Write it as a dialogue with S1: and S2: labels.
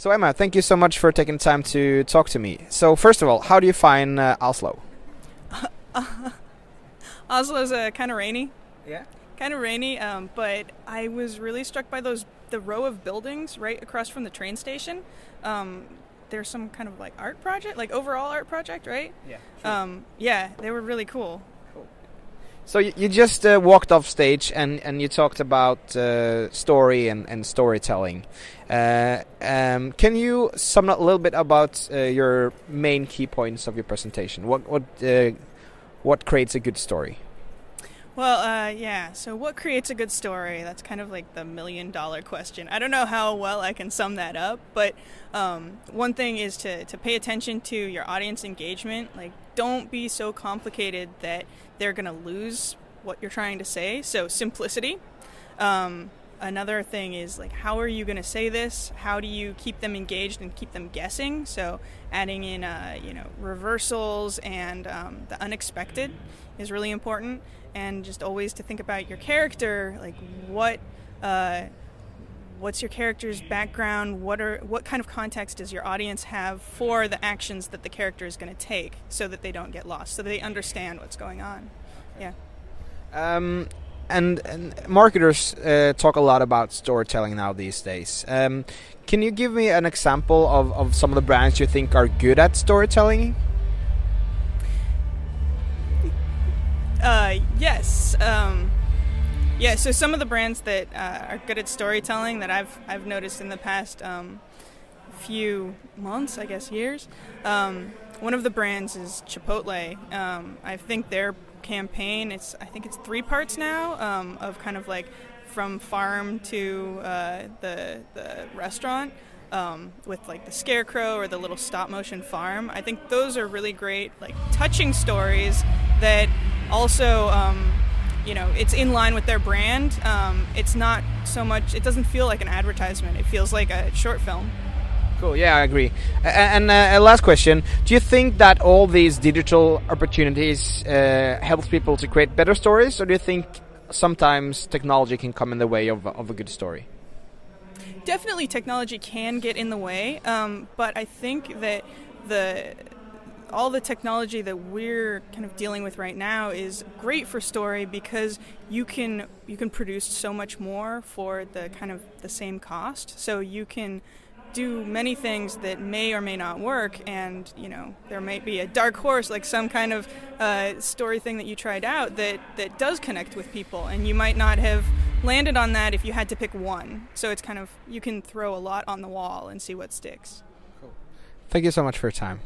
S1: So Emma, thank you so much for taking time to talk to me. So first of all, how do you find uh, Oslo?
S2: Oslo's uh, kind of rainy.
S1: Yeah.
S2: Kind of rainy, um, but I was really struck by those the row of buildings right across from the train station. Um, there's some kind of like art project, like overall art project, right?
S1: Yeah.
S2: Um, yeah, they were really cool.
S1: So you, just uh, walked off stage and, and you talked about uh, story and, and storytelling. Uh, um, can you sum up a little bit about uh, your main key points of your presentation? What what uh, what creates a good story?
S2: Well, uh, yeah. So, what creates a good story? That's kind of like the million dollar question. I don't know how well I can sum that up, but um, one thing is to, to pay attention to your audience engagement. Like, don't be so complicated that they're going to lose what you're trying to say. So, simplicity. Um, another thing is like how are you going to say this? How do you keep them engaged and keep them guessing? So adding in uh, you know reversals and um, the unexpected is really important. And just always to think about your character like what uh, what's your character's background? What are what kind of context does your audience have for the actions that the character is going to take so that they don't get lost so they understand what's going on? Yeah.
S1: Um, and, and, marketers uh, talk a lot about storytelling now these days. Um, can you give me an example of, of some of the brands you think are good at storytelling?
S2: Uh, yes. Um, yeah. So some of the brands that uh, are good at storytelling that I've I've noticed in the past um, few months, I guess years. Um, one of the brands is Chipotle. Um, I think their campaign it's I think it's three parts now um, of kind of like from farm to uh, the the restaurant. Um, with like the scarecrow or the little stop motion farm. I think those are really great, like touching stories that also, um, you know, it's in line with their brand. Um, it's not so much. It doesn't feel like an advertisement. It feels like a short film.
S1: Cool. Yeah, I agree. And uh, last question: Do you think that all these digital opportunities uh, helps people to create better stories, or do you think sometimes technology can come in the way of, of a good story?
S2: Definitely, technology can get in the way, um, but I think that the all the technology that we're kind of dealing with right now is great for story because you can you can produce so much more for the kind of the same cost. So you can do many things that may or may not work and you know there might be a dark horse like some kind of uh, story thing that you tried out that that does connect with people and you might not have landed on that if you had to pick one. So it's kind of you can throw a lot on the wall and see what sticks.
S1: Cool. thank you so much for your time